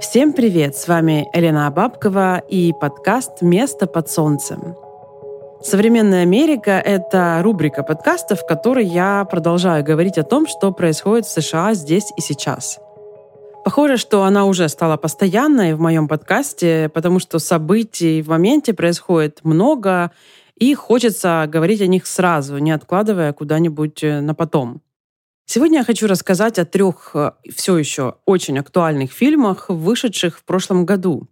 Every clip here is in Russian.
Всем привет! С вами Елена Абабкова и подкаст «Место под солнцем». Современная Америка — это рубрика подкастов, в которой я продолжаю говорить о том, что происходит в США здесь и сейчас. Похоже, что она уже стала постоянной в моем подкасте, потому что событий в моменте происходит много, и хочется говорить о них сразу, не откладывая куда-нибудь э, на потом. Сегодня я хочу рассказать о трех э, все еще очень актуальных фильмах, вышедших в прошлом году.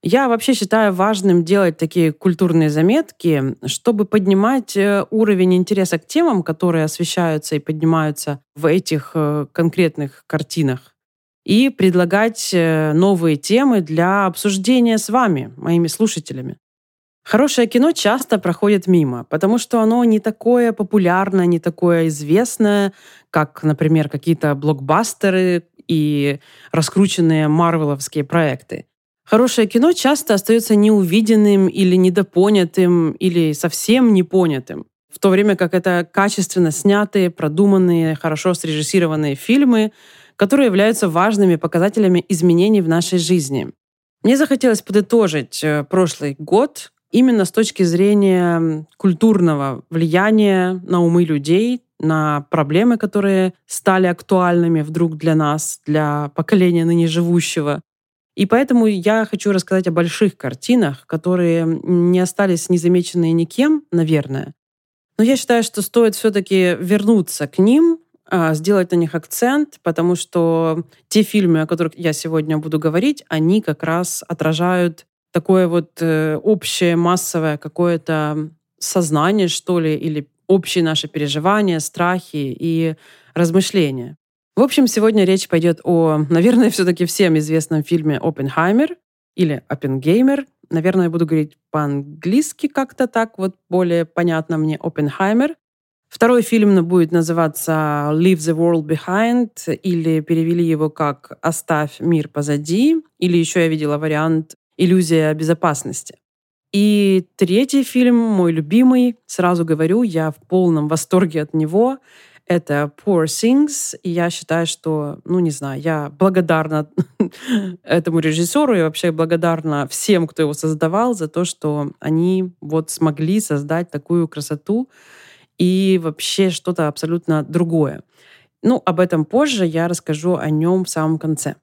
Я вообще считаю важным делать такие культурные заметки, чтобы поднимать э, уровень интереса к темам, которые освещаются и поднимаются в этих э, конкретных картинах, и предлагать новые темы для обсуждения с вами, моими слушателями. Хорошее кино часто проходит мимо, потому что оно не такое популярное, не такое известное, как, например, какие-то блокбастеры и раскрученные марвеловские проекты. Хорошее кино часто остается неувиденным или недопонятым, или совсем непонятым. В то время как это качественно снятые, продуманные, хорошо срежиссированные фильмы, которые являются важными показателями изменений в нашей жизни. Мне захотелось подытожить э, прошлый год именно с точки зрения культурного влияния на умы людей, на проблемы, которые стали актуальными вдруг для нас, для поколения ныне живущего. И поэтому я хочу рассказать о больших картинах, которые не остались незамеченные никем, наверное. Но я считаю, что стоит все-таки вернуться к ним, а, сделать на них акцент, потому что те фильмы, о которых я сегодня буду говорить, они как раз отражают такое вот э, общее массовое какое-то сознание, что ли, или общие наши переживания, страхи и размышления. В общем, сегодня речь пойдет о, наверное, все-таки всем известном фильме «Оппенхаймер» или «Оппенгеймер». Наверное, я буду говорить по-английски как-то так, вот более понятно мне «Оппенхаймер». Второй фильм будет называться «Leave the World Behind» или перевели его как «Оставь мир позади». Или еще я видела вариант иллюзия безопасности. И третий фильм, мой любимый, сразу говорю, я в полном восторге от него. Это Poor Things. И я считаю, что, ну, не знаю, я благодарна этому режиссеру и вообще благодарна всем, кто его создавал, за то, что они вот смогли создать такую красоту и вообще что-то абсолютно другое. Ну, об этом позже я расскажу о нем в самом конце.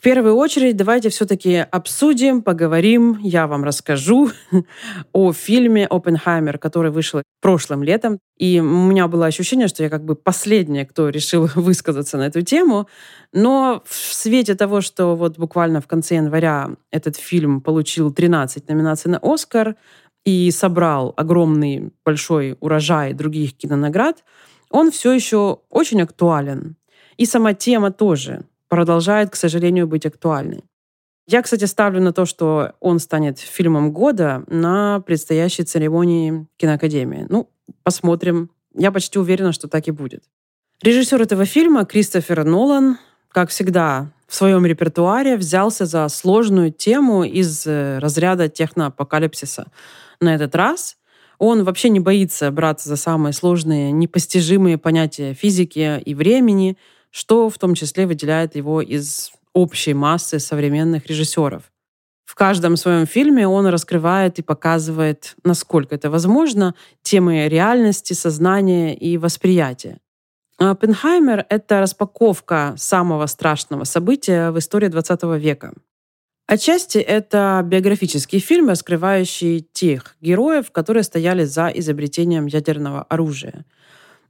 В первую очередь давайте все-таки обсудим, поговорим, я вам расскажу о фильме «Оппенхаймер», который вышел прошлым летом. И у меня было ощущение, что я как бы последняя, кто решил высказаться на эту тему. Но в свете того, что вот буквально в конце января этот фильм получил 13 номинаций на «Оскар» и собрал огромный большой урожай других кинонаград, он все еще очень актуален. И сама тема тоже продолжает, к сожалению, быть актуальной. Я, кстати, ставлю на то, что он станет фильмом года на предстоящей церемонии киноакадемии. Ну, посмотрим. Я почти уверена, что так и будет. Режиссер этого фильма Кристофер Нолан, как всегда, в своем репертуаре взялся за сложную тему из э, разряда техноапокалипсиса. На этот раз он вообще не боится браться за самые сложные, непостижимые понятия физики и времени – что в том числе выделяет его из общей массы современных режиссеров. В каждом своем фильме он раскрывает и показывает, насколько это возможно, темы реальности, сознания и восприятия. Оппенхаймер — это распаковка самого страшного события в истории XX века. Отчасти это биографический фильм, раскрывающий тех героев, которые стояли за изобретением ядерного оружия —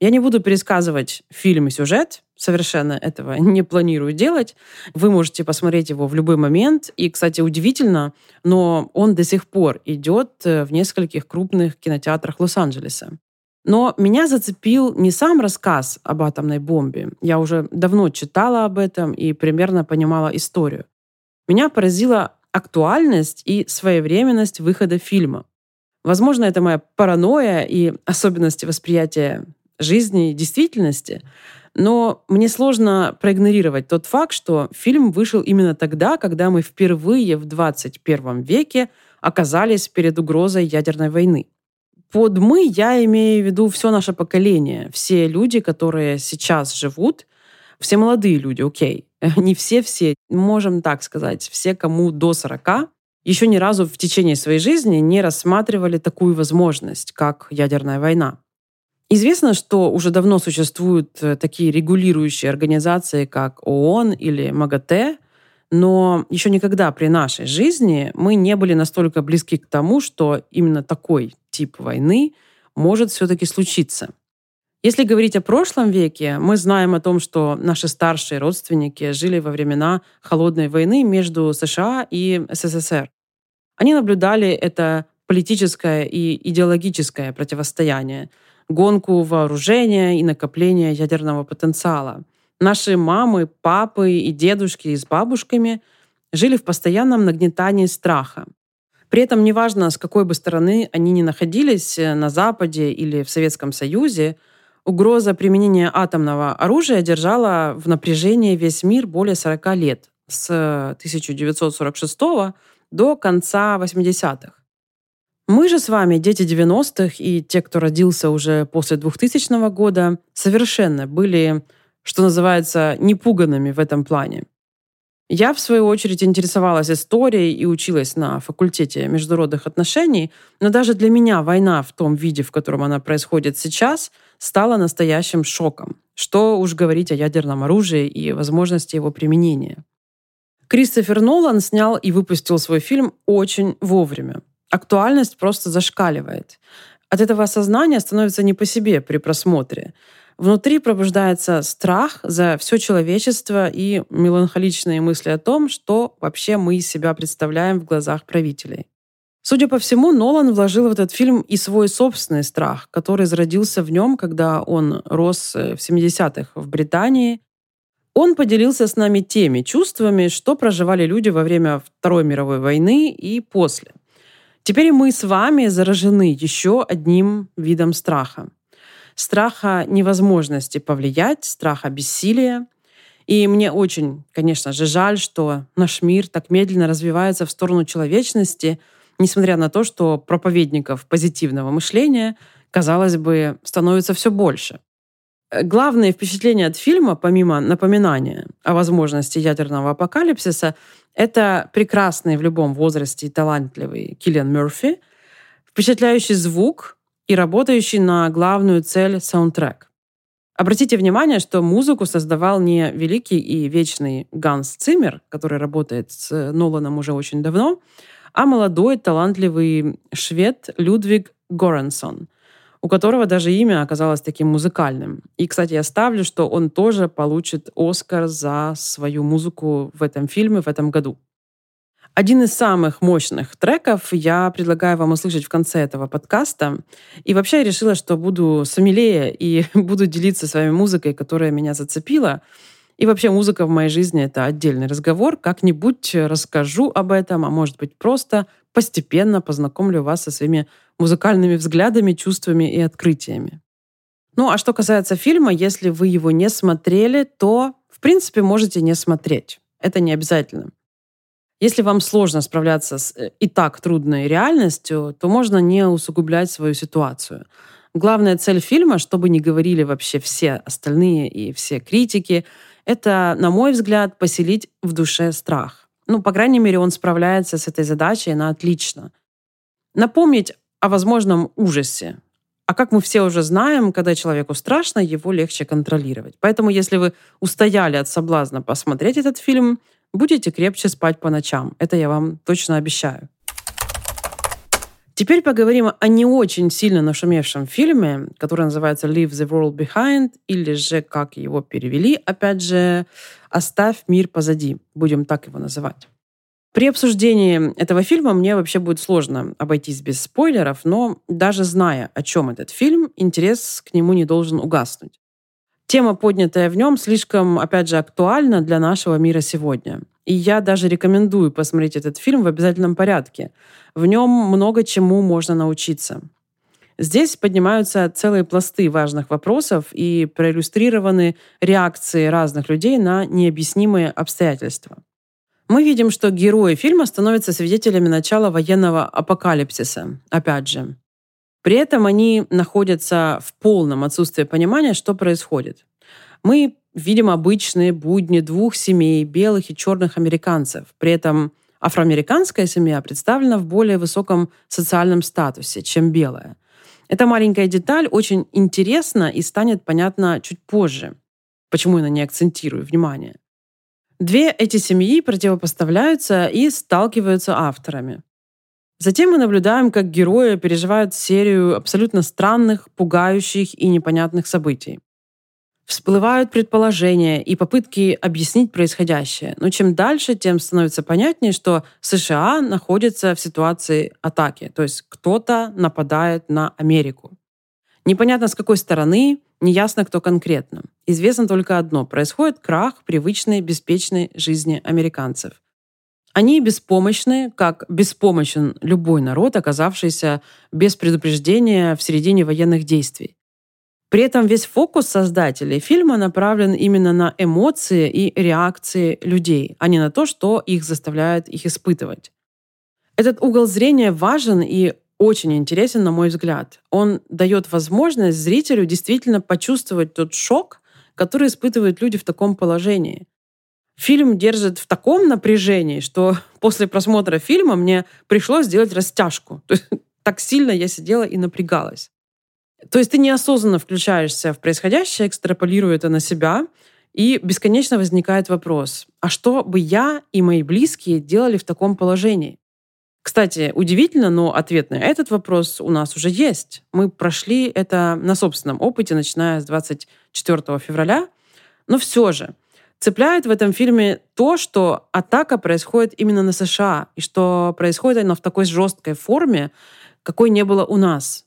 я не буду пересказывать фильм и сюжет, совершенно этого не планирую делать. Вы можете посмотреть его в любой момент. И, кстати, удивительно, но он до сих пор идет э, в нескольких крупных кинотеатрах Лос-Анджелеса. Но меня зацепил не сам рассказ об атомной бомбе. Я уже давно читала об этом и примерно понимала историю. Меня поразила актуальность и своевременность выхода фильма. Возможно, это моя паранойя и особенности восприятия жизни и действительности. Но мне сложно проигнорировать тот факт, что фильм вышел именно тогда, когда мы впервые в 21 веке оказались перед угрозой ядерной войны. Под «мы» я имею в виду все наше поколение, все люди, которые сейчас живут, все молодые люди, окей, не все-все, можем так сказать, все, кому до 40, еще ни разу в течение своей жизни не рассматривали такую возможность, как ядерная война. Известно, что уже давно существуют э, такие регулирующие организации, как ООН или МАГАТЭ, но еще никогда при нашей жизни мы не были настолько близки к тому, что именно такой тип войны может все-таки случиться. Если говорить о прошлом веке, мы знаем о том, что наши старшие родственники жили во времена холодной войны между США и СССР. Они наблюдали это политическое и идеологическое противостояние – гонку вооружения и накопления ядерного потенциала. Наши мамы, папы и дедушки с бабушками жили в постоянном нагнетании страха. При этом неважно, с какой бы стороны они ни находились, э, на Западе или в Советском Союзе, угроза применения атомного оружия держала в напряжении весь мир более 40 лет, с 1946 до конца 80-х. Мы же с вами, дети 90-х и те, кто родился уже после 2000 года, совершенно были, что называется, непуганными в этом плане. Я, в свою очередь, интересовалась историей и училась на факультете международных отношений, но даже для меня война в том виде, в котором она происходит сейчас, стала настоящим шоком. Что уж говорить о ядерном оружии и возможности его применения. Кристофер Нолан снял и выпустил свой фильм очень вовремя актуальность просто зашкаливает. От этого осознания становится не по себе при просмотре. Внутри пробуждается страх за все человечество и меланхоличные мысли о том, что вообще мы из себя представляем в глазах правителей. Судя по всему, Нолан вложил в этот фильм и свой собственный страх, который зародился в нем, когда он рос э, в 70-х в Британии. Он поделился с нами теми чувствами, что проживали люди во время Второй мировой войны и после. Теперь мы с вами заражены еще одним видом страха. Страха невозможности повлиять, страха бессилия. И мне очень, конечно же, жаль, что наш мир так медленно развивается в сторону человечности, несмотря на то, что проповедников позитивного мышления, казалось бы, становится все больше. Главное впечатление от фильма, помимо напоминания о возможности ядерного апокалипсиса, это прекрасный в любом возрасте талантливый Киллиан Мерфи, впечатляющий звук и работающий на главную цель саундтрек. Обратите внимание, что музыку создавал не великий и вечный Ганс Циммер, который работает с Ноланом уже очень давно, а молодой талантливый швед Людвиг Горенсон – у которого даже имя оказалось таким музыкальным. И, кстати, я ставлю, что он тоже получит Оскар за свою музыку в этом фильме в этом году. Один из самых мощных треков я предлагаю вам услышать в конце этого подкаста. И вообще я решила, что буду смелее и буду делиться с вами музыкой, которая меня зацепила. И вообще музыка в моей жизни — это отдельный разговор. Как-нибудь расскажу об этом, а может быть просто постепенно познакомлю вас со своими музыкальными взглядами, чувствами и открытиями. Ну, а что касается фильма, если вы его не смотрели, то, в принципе, можете не смотреть. Это не обязательно. Если вам сложно справляться с э, и так трудной реальностью, то можно не усугублять свою ситуацию. Главная цель фильма, чтобы не говорили вообще все остальные и все критики, это, на мой взгляд, поселить в душе страх. Ну, по крайней мере, он справляется с этой задачей на отлично. Напомнить о возможном ужасе. А как мы все уже знаем, когда человеку страшно, его легче контролировать. Поэтому, если вы устояли от соблазна посмотреть этот фильм, будете крепче спать по ночам. Это я вам точно обещаю. Теперь поговорим о не очень сильно нашумевшем фильме, который называется «Leave the World Behind», или же, как его перевели, опять же, «Оставь мир позади». Будем так его называть. При обсуждении этого фильма мне вообще будет сложно обойтись без спойлеров, но даже зная, о чем этот фильм, интерес к нему не должен угаснуть. Тема, поднятая в нем, слишком, опять же, актуальна для нашего мира сегодня. И я даже рекомендую посмотреть этот фильм в обязательном порядке. В нем много чему можно научиться. Здесь поднимаются целые пласты важных вопросов и проиллюстрированы реакции разных людей на необъяснимые обстоятельства мы видим, что герои фильма становятся свидетелями начала военного апокалипсиса. Опять же, При этом они находятся в полном отсутствии понимания, что происходит. Мы видим обычные будни двух семей, белых и черных американцев. При этом афроамериканская семья представлена в более высоком социальном статусе, чем белая. Эта маленькая деталь очень интересна и станет понятна чуть позже, почему я на ней акцентирую внимание. Две эти семьи противопоставляются и сталкиваются авторами. Затем мы наблюдаем, как герои переживают серию абсолютно странных, пугающих и непонятных событий. Всплывают предположения и попытки объяснить происходящее. Но чем дальше, тем становится понятнее, что США находятся в ситуации атаки. То есть кто-то нападает на Америку. Непонятно с какой стороны, неясно кто конкретно. Известно только одно. Происходит крах привычной, беспечной жизни американцев – они беспомощны, как беспомощен любой народ, оказавшийся без предупреждения в середине военных действий. При этом весь фокус создателей фильма направлен именно на эмоции и реакции людей, а не на то, что их заставляет их испытывать. Этот угол зрения важен и очень интересен, на мой взгляд. Он дает возможность зрителю действительно почувствовать тот шок, который испытывают люди в таком положении фильм держит в таком напряжении, что после просмотра фильма мне пришлось сделать растяжку. То есть, так сильно я сидела и напрягалась. То есть ты неосознанно включаешься в происходящее, экстраполируя это на себя, и бесконечно возникает вопрос, а что бы я и мои близкие делали в таком положении? Кстати, удивительно, но ответ на этот вопрос у нас уже есть. Мы прошли это на собственном опыте, начиная с 24 февраля. Но все же, Цепляет в этом фильме то, что атака происходит именно на США, и что происходит она в такой жесткой форме, какой не было у нас.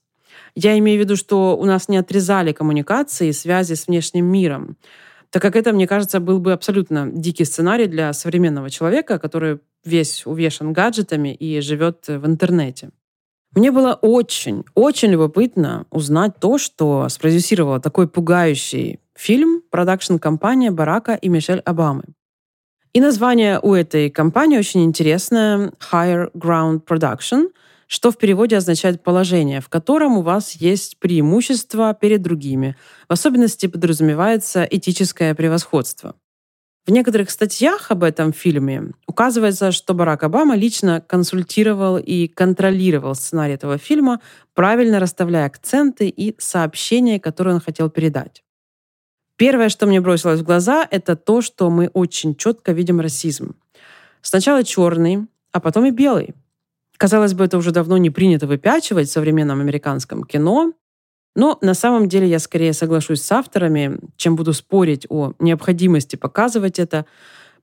Я имею в виду, что у нас не отрезали коммуникации и связи с внешним миром, так как это, мне кажется, был бы абсолютно дикий сценарий для современного человека, который весь увешан гаджетами и живет в интернете. Мне было очень, очень любопытно узнать то, что спродюсировала такой пугающий фильм продакшн-компания Барака и Мишель Обамы. И название у этой компании очень интересное — Higher Ground Production, что в переводе означает «положение», в котором у вас есть преимущество перед другими. В особенности подразумевается этическое превосходство. В некоторых статьях об этом фильме указывается, что Барак Обама лично консультировал и контролировал сценарий этого фильма, правильно расставляя акценты и сообщения, которые он хотел передать. Первое, что мне бросилось в глаза, это то, что мы очень четко видим расизм. Сначала черный, а потом и белый. Казалось бы, это уже давно не принято выпячивать в современном американском кино, но на самом деле я скорее соглашусь с авторами, чем буду спорить о необходимости показывать это.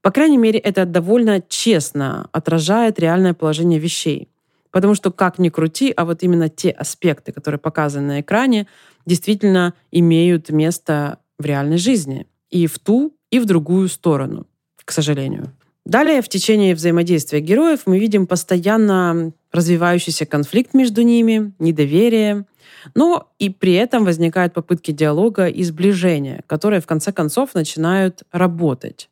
По крайней мере, это довольно честно отражает реальное положение вещей. Потому что как ни крути, а вот именно те аспекты, которые показаны на экране, действительно имеют место в реальной жизни. И в ту, и в другую сторону, к сожалению. Далее, в течение взаимодействия героев мы видим постоянно развивающийся конфликт между ними, недоверие, но и при этом возникают попытки диалога и сближения, которые в конце концов начинают работать.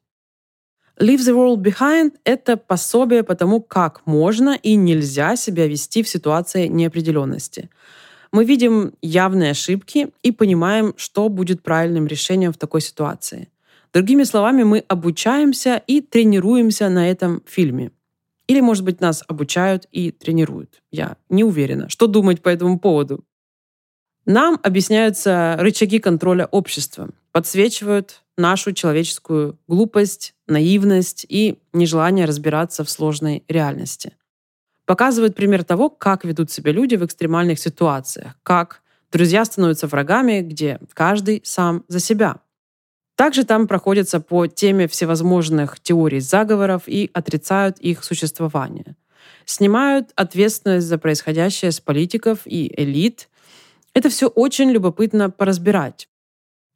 Leave the World Behind — это пособие по тому, как можно и нельзя себя вести в ситуации неопределенности — мы видим явные ошибки и понимаем, что будет правильным решением в такой ситуации. Другими словами, мы обучаемся и тренируемся на этом фильме. Или, может быть, нас обучают и тренируют. Я не уверена, что думать по этому поводу. Нам объясняются рычаги контроля общества, подсвечивают нашу человеческую глупость, наивность и нежелание разбираться в сложной реальности показывает пример того, как ведут себя люди в экстремальных ситуациях, как друзья становятся врагами, где каждый сам за себя. Также там проходятся по теме всевозможных теорий заговоров и отрицают их существование. Снимают ответственность за происходящее с политиков и элит. Это все очень любопытно поразбирать.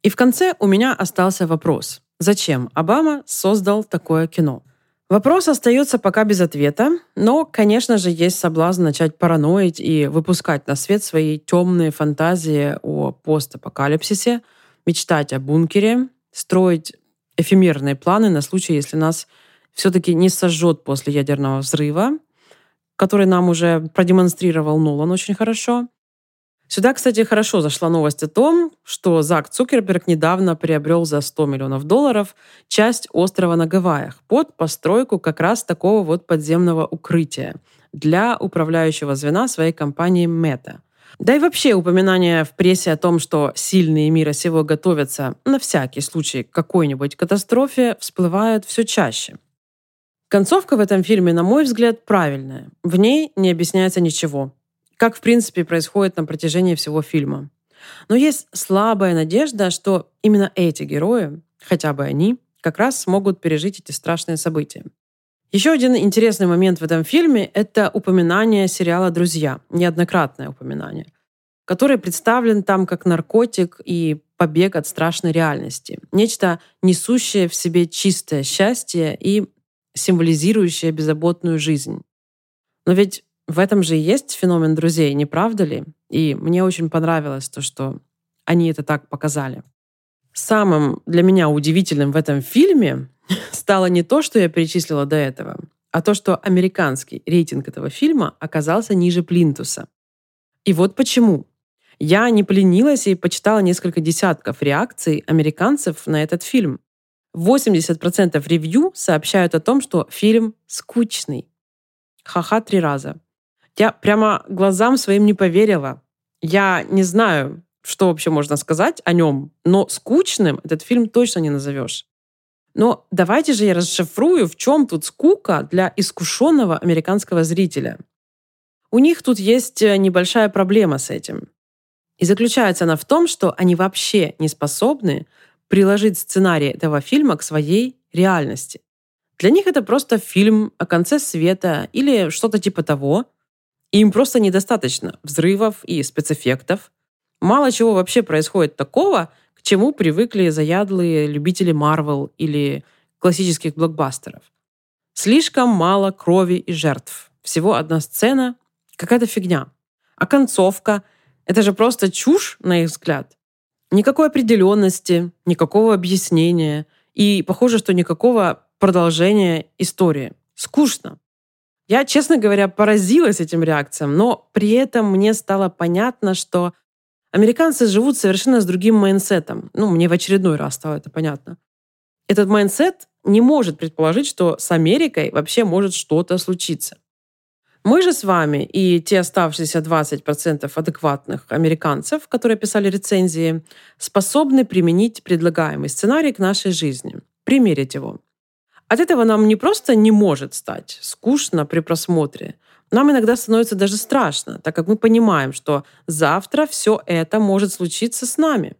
И в конце у меня остался вопрос. Зачем Обама создал такое кино? Вопрос остается пока без ответа, но, конечно же, есть соблазн начать параноить и выпускать на свет свои темные фантазии о постапокалипсисе, мечтать о бункере, строить эфемерные планы на случай, если нас все-таки не сожжет после ядерного взрыва, который нам уже продемонстрировал Нолан очень хорошо. Сюда, кстати, хорошо зашла новость о том, что Зак Цукерберг недавно приобрел за 100 миллионов долларов часть острова на Гавайях под постройку как раз такого вот подземного укрытия для управляющего звена своей компании Meta. Да и вообще упоминания в прессе о том, что сильные мира сего готовятся на всякий случай к какой-нибудь катастрофе, всплывают все чаще. Концовка в этом фильме, на мой взгляд, правильная. В ней не объясняется ничего как, в принципе, происходит на протяжении всего фильма. Но есть слабая надежда, что именно эти герои, хотя бы они, как раз смогут пережить эти страшные события. Еще один интересный момент в этом фильме – это упоминание сериала «Друзья», неоднократное упоминание, который представлен там как наркотик и побег от страшной реальности. Нечто, несущее в себе чистое счастье и символизирующее беззаботную жизнь. Но ведь в этом же и есть феномен друзей, не правда ли? И мне очень понравилось то, что они это так показали. Самым для меня удивительным в этом фильме стало не то, что я перечислила до этого, а то, что американский рейтинг этого фильма оказался ниже Плинтуса. И вот почему. Я не поленилась и почитала несколько десятков реакций американцев на этот фильм. 80% ревью сообщают о том, что фильм скучный. Ха-ха три раза. Я прямо глазам своим не поверила. Я не знаю, что вообще можно сказать о нем, но скучным этот фильм точно не назовешь. Но давайте же я расшифрую, в чем тут скука для искушенного американского зрителя. У них тут есть э, небольшая проблема с этим. И заключается она в том, что они вообще не способны приложить сценарий этого фильма к своей реальности. Для них это просто фильм о конце света или что-то типа того, им просто недостаточно взрывов и спецэффектов. Мало чего вообще происходит такого, к чему привыкли заядлые любители Марвел или классических блокбастеров. Слишком мало крови и жертв. Всего одна сцена, какая-то фигня. А концовка — это же просто чушь, на их взгляд. Никакой определенности, никакого объяснения и, похоже, что никакого продолжения истории. Скучно. Я, честно говоря, поразилась этим реакциям, но при этом мне стало понятно, что американцы живут совершенно с другим майнсетом. Ну, мне в очередной раз стало это понятно. Этот майнсет не может предположить, что с Америкой вообще может что-то случиться. Мы же с вами и те оставшиеся 20% адекватных американцев, которые писали рецензии, способны применить предлагаемый сценарий к нашей жизни, примерить его – от этого нам не просто не может стать скучно при просмотре, нам иногда становится даже страшно, так как мы понимаем, что завтра все это может случиться с нами.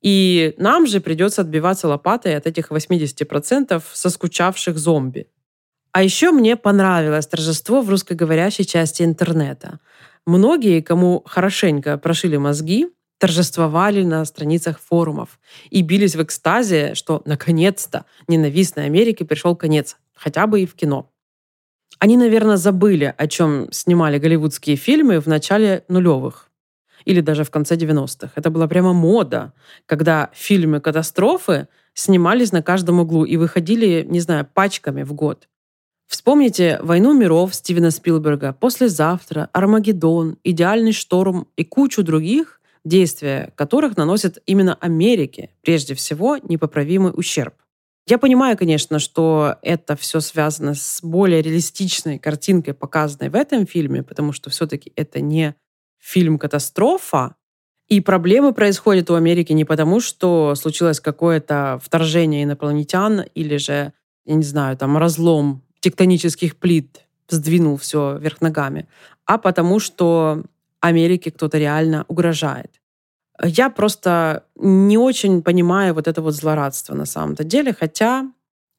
И нам же придется отбиваться лопатой от этих 80% соскучавших зомби. А еще мне понравилось торжество в русскоговорящей части интернета. Многие, кому хорошенько прошили мозги, торжествовали на страницах форумов и бились в экстазе, что наконец-то ненавистной Америке пришел конец, хотя бы и в кино. Они, наверное, забыли, о чем снимали голливудские фильмы в начале нулевых или даже в конце 90-х. Это была прямо мода, когда фильмы катастрофы снимались на каждом углу и выходили, не знаю, пачками в год. Вспомните «Войну миров» Стивена Спилберга, «Послезавтра», «Армагеддон», «Идеальный шторм» и кучу других, действия которых наносят именно Америке, прежде всего, непоправимый ущерб. Я понимаю, конечно, что это все связано с более реалистичной картинкой, показанной в этом фильме, потому что все-таки это не фильм-катастрофа, и проблемы происходят у Америки не потому, что случилось какое-то вторжение инопланетян или же, я не знаю, там разлом тектонических плит сдвинул все вверх ногами, а потому что Америке кто-то реально угрожает. Я просто не очень понимаю вот это вот злорадство на самом-то деле, хотя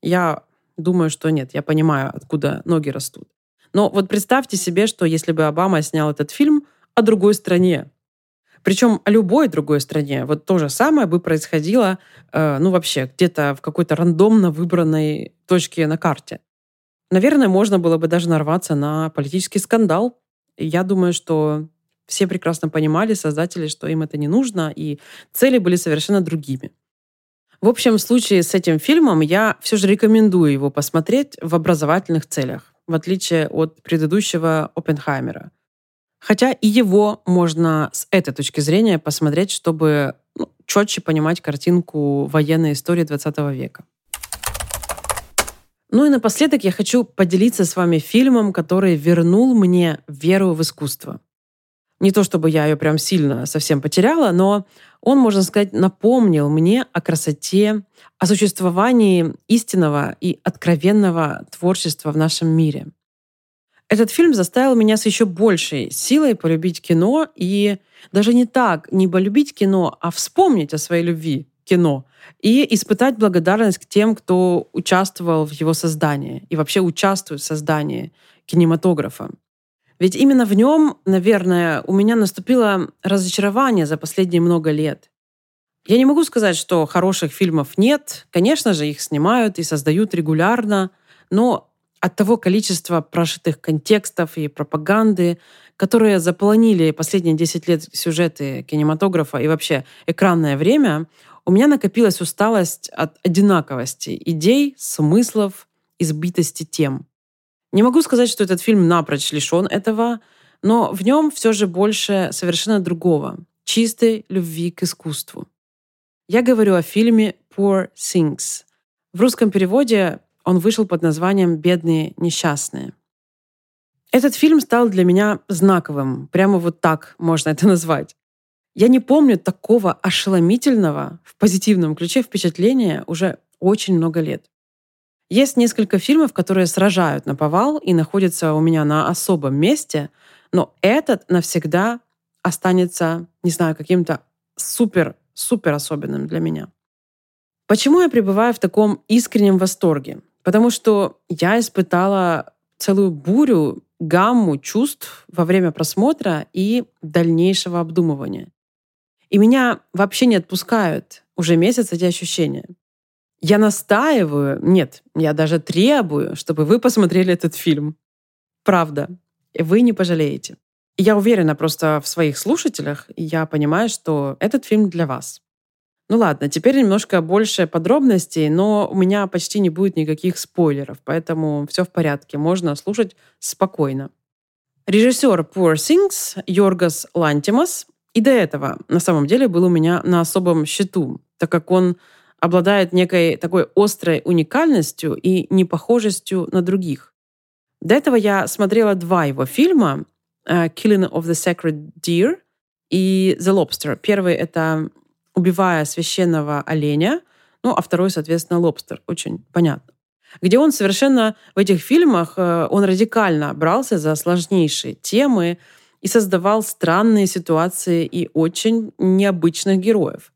я думаю, что нет, я понимаю, откуда ноги растут. Но вот представьте себе, что если бы Обама снял этот фильм о другой стране, причем о любой другой стране, вот то же самое бы происходило, э, ну вообще, где-то в какой-то рандомно выбранной точке на карте. Наверное, можно было бы даже нарваться на политический скандал. Я думаю, что все прекрасно понимали, создатели, что им это не нужно, и цели были совершенно другими. В общем случае с этим фильмом я все же рекомендую его посмотреть в образовательных целях, в отличие от предыдущего Оппенхаймера. Хотя и его можно с этой точки зрения посмотреть, чтобы ну, четче понимать картинку военной истории 20 века. Ну и напоследок я хочу поделиться с вами фильмом, который вернул мне веру в искусство. Не то чтобы я ее прям сильно совсем потеряла, но он, можно сказать, напомнил мне о красоте, о существовании истинного и откровенного творчества в нашем мире. Этот фильм заставил меня с еще большей силой полюбить кино и даже не так, не полюбить кино, а вспомнить о своей любви кино и испытать благодарность к тем, кто участвовал в его создании и вообще участвует в создании кинематографа. Ведь именно в нем, наверное, у меня наступило разочарование за последние много лет. Я не могу сказать, что хороших фильмов нет. Конечно же, их снимают и создают регулярно, но от того количества прошитых контекстов и пропаганды, которые заполонили последние 10 лет сюжеты кинематографа и вообще экранное время, у меня накопилась усталость от одинаковости идей, смыслов, избитости тем. Не могу сказать, что этот фильм напрочь лишен этого, но в нем все же больше совершенно другого, чистой любви к искусству. Я говорю о фильме Poor Things. В русском переводе он вышел под названием «Бедные несчастные». Этот фильм стал для меня знаковым, прямо вот так можно это назвать. Я не помню такого ошеломительного в позитивном ключе впечатления уже очень много лет. Есть несколько фильмов, которые сражают на повал и находятся у меня на особом месте, но этот навсегда останется, не знаю, каким-то супер-супер особенным для меня. Почему я пребываю в таком искреннем восторге? Потому что я испытала целую бурю, гамму чувств во время просмотра и дальнейшего обдумывания. И меня вообще не отпускают уже месяц эти ощущения. Я настаиваю, нет, я даже требую, чтобы вы посмотрели этот фильм. Правда. Вы не пожалеете. Я уверена просто в своих слушателях, и я понимаю, что этот фильм для вас. Ну ладно, теперь немножко больше подробностей, но у меня почти не будет никаких спойлеров, поэтому все в порядке, можно слушать спокойно. Режиссер Poor Things Йоргас Лантимас и до этого на самом деле был у меня на особом счету, так как он обладает некой такой острой уникальностью и непохожестью на других. До этого я смотрела два его фильма э, «Killing of the Sacred Deer» и «The Lobster». Первый — это «Убивая священного оленя», ну, а второй, соответственно, «Лобстер». Очень понятно. Где он совершенно в этих фильмах, э, он радикально брался за сложнейшие темы и создавал странные ситуации и очень необычных героев.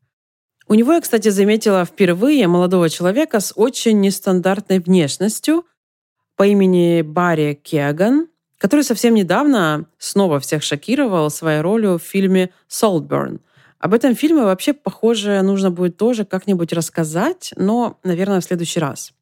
У него я, кстати, заметила впервые молодого человека с очень нестандартной внешностью по имени Барри Кеган, который совсем недавно снова всех шокировал своей ролью в фильме «Saltburn». Об этом фильме вообще, похоже, нужно будет тоже как-нибудь рассказать, но, наверное, в следующий раз.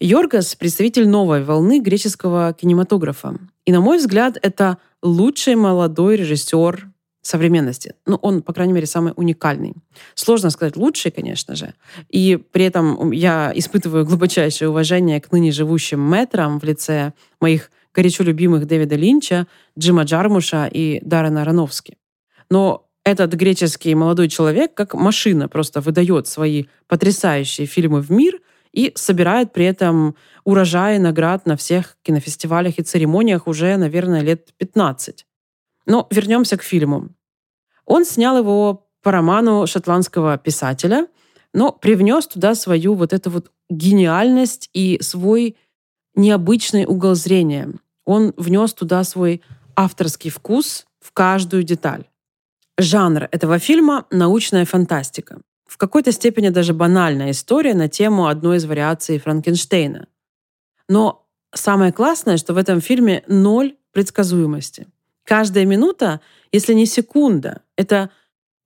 Йоргас — представитель новой волны греческого кинематографа. И, на мой взгляд, это лучший молодой режиссер современности. Ну, он, по крайней мере, самый уникальный. Сложно сказать лучший, конечно же. И при этом я испытываю глубочайшее уважение к ныне живущим метрам в лице моих горячо любимых Дэвида Линча, Джима Джармуша и Даррена Аронофски. Но этот греческий молодой человек как машина просто выдает свои потрясающие фильмы в мир и собирает при этом урожаи наград на всех кинофестивалях и церемониях уже, наверное, лет 15. Но вернемся к фильму. Он снял его по роману шотландского писателя, но привнес туда свою вот эту вот гениальность и свой необычный угол зрения. Он внес туда свой авторский вкус в каждую деталь. Жанр этого фильма — научная фантастика. В какой-то степени даже банальная история на тему одной из вариаций Франкенштейна. Но самое классное, что в этом фильме ноль предсказуемости — Каждая минута, если не секунда, это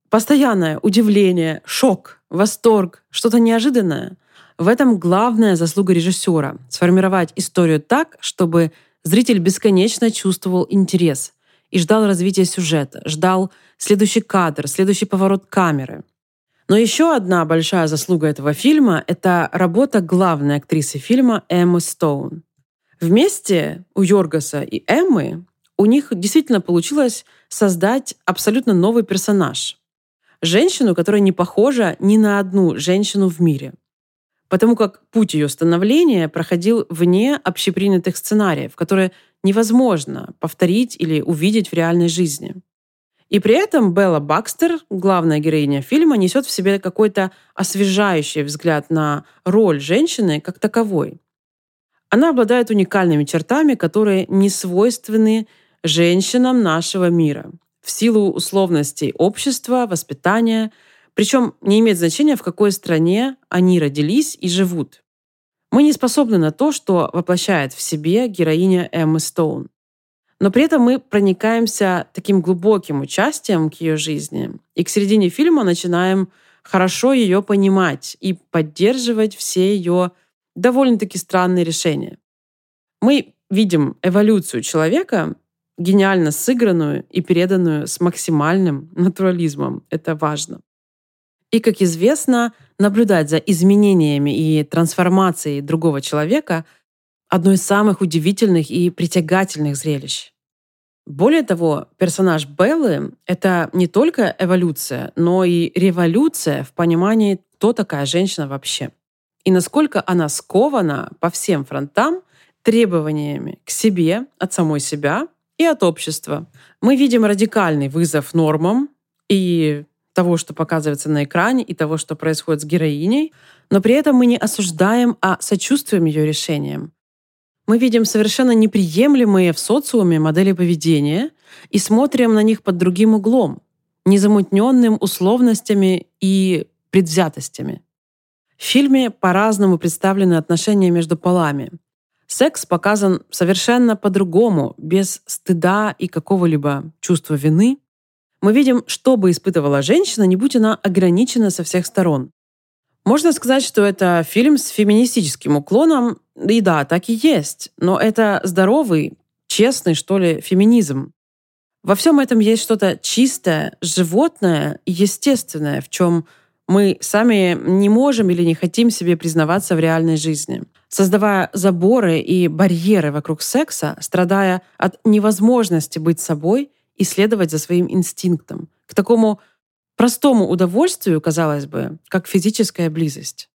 постоянное удивление, шок, восторг, что-то неожиданное. В этом главная заслуга режиссера — сформировать историю так, чтобы зритель бесконечно чувствовал интерес и ждал развития сюжета, ждал следующий кадр, следующий поворот камеры. Но еще одна большая заслуга этого фильма — это работа главной актрисы фильма Эммы Стоун. Вместе у Йоргаса и Эммы у них действительно получилось создать абсолютно новый персонаж. Женщину, которая не похожа ни на одну женщину в мире. Потому как путь ее становления проходил вне общепринятых сценариев, которые невозможно повторить или увидеть в реальной жизни. И при этом Белла Бакстер, главная героиня фильма, несет в себе какой-то освежающий взгляд на роль женщины как таковой. Она обладает уникальными чертами, которые не свойственны женщинам нашего мира в силу условностей общества, воспитания, причем не имеет значения, в какой стране они родились и живут. Мы не способны на то, что воплощает в себе героиня Эммы Стоун. Но при этом мы проникаемся таким глубоким участием к ее жизни. И к середине фильма начинаем хорошо ее понимать и поддерживать все ее довольно-таки странные решения. Мы видим эволюцию человека, гениально сыгранную и переданную с максимальным натурализмом. Это важно. И, как известно, наблюдать за изменениями и трансформацией другого человека одно из самых удивительных и притягательных зрелищ. Более того, персонаж Беллы — это не только эволюция, но и революция в понимании, кто такая женщина вообще. И насколько она скована по всем фронтам требованиями к себе, от самой себя и от общества. Мы видим радикальный вызов нормам и того, что показывается на экране, и того, что происходит с героиней, но при этом мы не осуждаем, а сочувствуем ее решениям. Мы видим совершенно неприемлемые в социуме модели поведения и смотрим на них под другим углом, незамутненным условностями и предвзятостями. В фильме по-разному представлены отношения между полами. Секс показан совершенно по-другому, без стыда и какого-либо чувства вины, мы видим, что бы испытывала женщина, не будь она ограничена со всех сторон. Можно сказать, что это фильм с феминистическим уклоном, и да, так и есть, но это здоровый, честный, что ли, феминизм. Во всем этом есть что-то чистое, животное естественное, в чем мы сами не можем или не хотим себе признаваться в реальной жизни. Создавая заборы и барьеры вокруг секса, страдая от невозможности быть собой и следовать за своим инстинктом, к такому простому удовольствию, казалось бы, как физическая близость.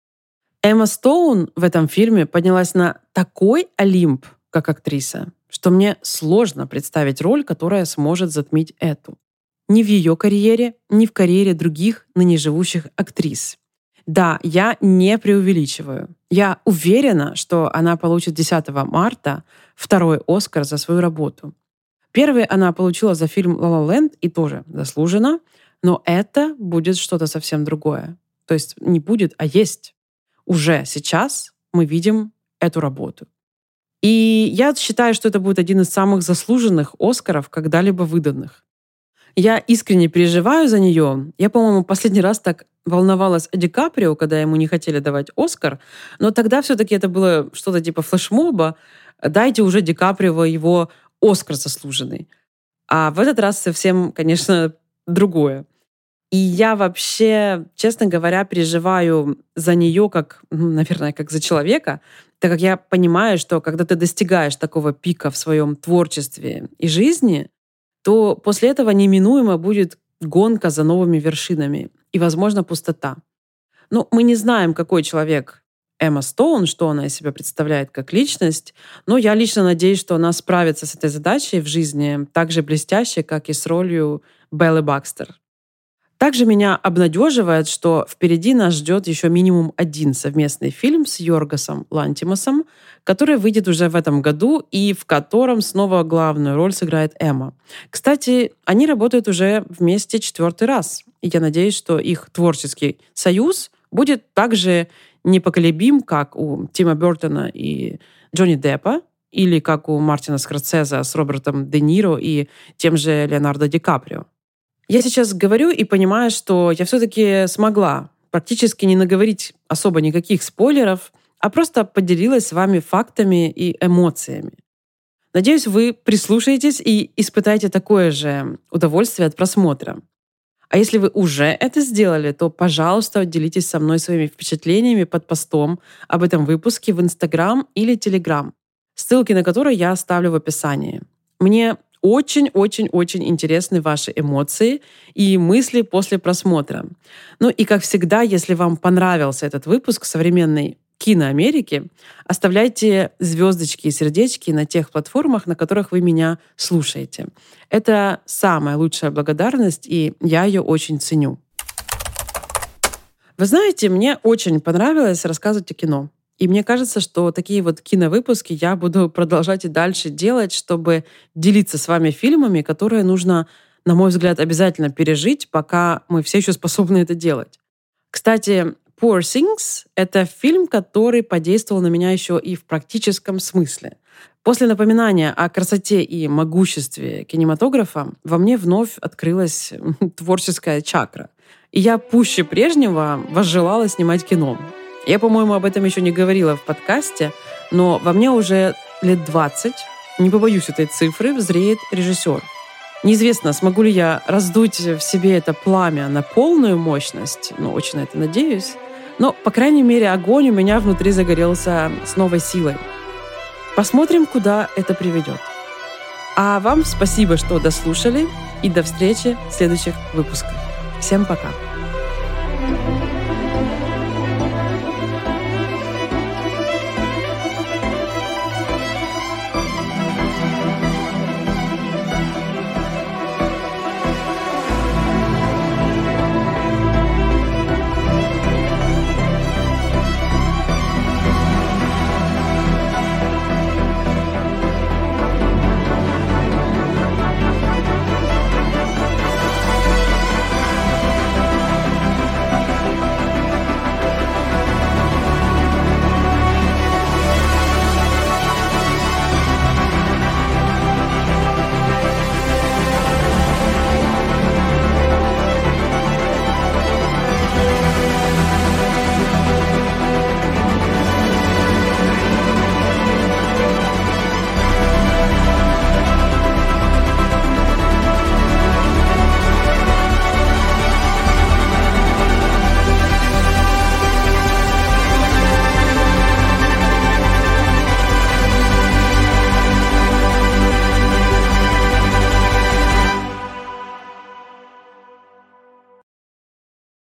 Эмма Стоун в этом фильме поднялась на такой Олимп, как актриса, что мне сложно представить роль, которая сможет затмить эту. Ни в ее карьере, ни в карьере других ныне живущих актрис. Да, я не преувеличиваю. Я уверена, что она получит 10 марта второй Оскар за свою работу. Первый она получила за фильм «Ла Ла Ленд» и тоже заслуженно, но это будет что-то совсем другое. То есть не будет, а есть. Уже сейчас мы видим эту работу. И я считаю, что это будет один из самых заслуженных Оскаров, когда-либо выданных. Я искренне переживаю за нее. Я, по-моему, последний раз так волновалась о Ди Каприо, когда ему не хотели давать Оскар, но тогда все-таки это было что-то типа флешмоба. Дайте уже Ди Каприо его Оскар заслуженный. А в этот раз совсем, конечно, другое. И я вообще, честно говоря, переживаю за нее как, ну, наверное, как за человека, так как я понимаю, что когда ты достигаешь такого пика в своем творчестве и жизни, то после этого неминуемо будет гонка за новыми вершинами и, возможно, пустота. Но мы не знаем, какой человек Эмма Стоун, что она из себя представляет как личность. Но я лично надеюсь, что она справится с этой задачей в жизни так же блестяще, как и с ролью Беллы Бакстер. Также меня обнадеживает, что впереди нас ждет еще минимум один совместный фильм с Йоргасом Лантимосом, который выйдет уже в этом году и в котором снова главную роль сыграет Эмма. Кстати, они работают уже вместе четвертый раз, и я надеюсь, что их творческий союз будет также непоколебим, как у Тима Бертона и Джонни Деппа, или как у Мартина Скорсезе с Робертом Де Ниро и тем же Леонардо Ди Каприо. Я сейчас говорю и понимаю, что я все-таки смогла практически не наговорить особо никаких спойлеров, а просто поделилась с вами фактами и эмоциями. Надеюсь, вы прислушаетесь и испытаете такое же удовольствие от просмотра. А если вы уже это сделали, то, пожалуйста, делитесь со мной своими впечатлениями под постом об этом выпуске в Инстаграм или Телеграм, ссылки на которые я оставлю в описании. Мне очень-очень-очень интересны ваши эмоции и мысли после просмотра. Ну и, как всегда, если вам понравился этот выпуск современной киноамерики, оставляйте звездочки и сердечки на тех платформах, на которых вы меня слушаете. Это самая лучшая благодарность, и я ее очень ценю. Вы знаете, мне очень понравилось рассказывать о кино. И мне кажется, что такие вот киновыпуски я буду продолжать и дальше делать, чтобы делиться с вами фильмами, которые нужно, на мой взгляд, обязательно пережить, пока мы все еще способны это делать. Кстати, Poor Things — это фильм, который подействовал на меня еще и в практическом смысле. После напоминания о красоте и могуществе кинематографа во мне вновь открылась творческая чакра. И я пуще прежнего возжелала снимать кино. Я, по-моему, об этом еще не говорила в подкасте, но во мне уже лет 20, не побоюсь этой цифры, взреет режиссер. Неизвестно, смогу ли я раздуть в себе это пламя на полную мощность, но очень на это надеюсь. Но, по крайней мере, огонь у меня внутри загорелся с новой силой. Посмотрим, куда это приведет. А вам спасибо, что дослушали, и до встречи в следующих выпусках. Всем пока!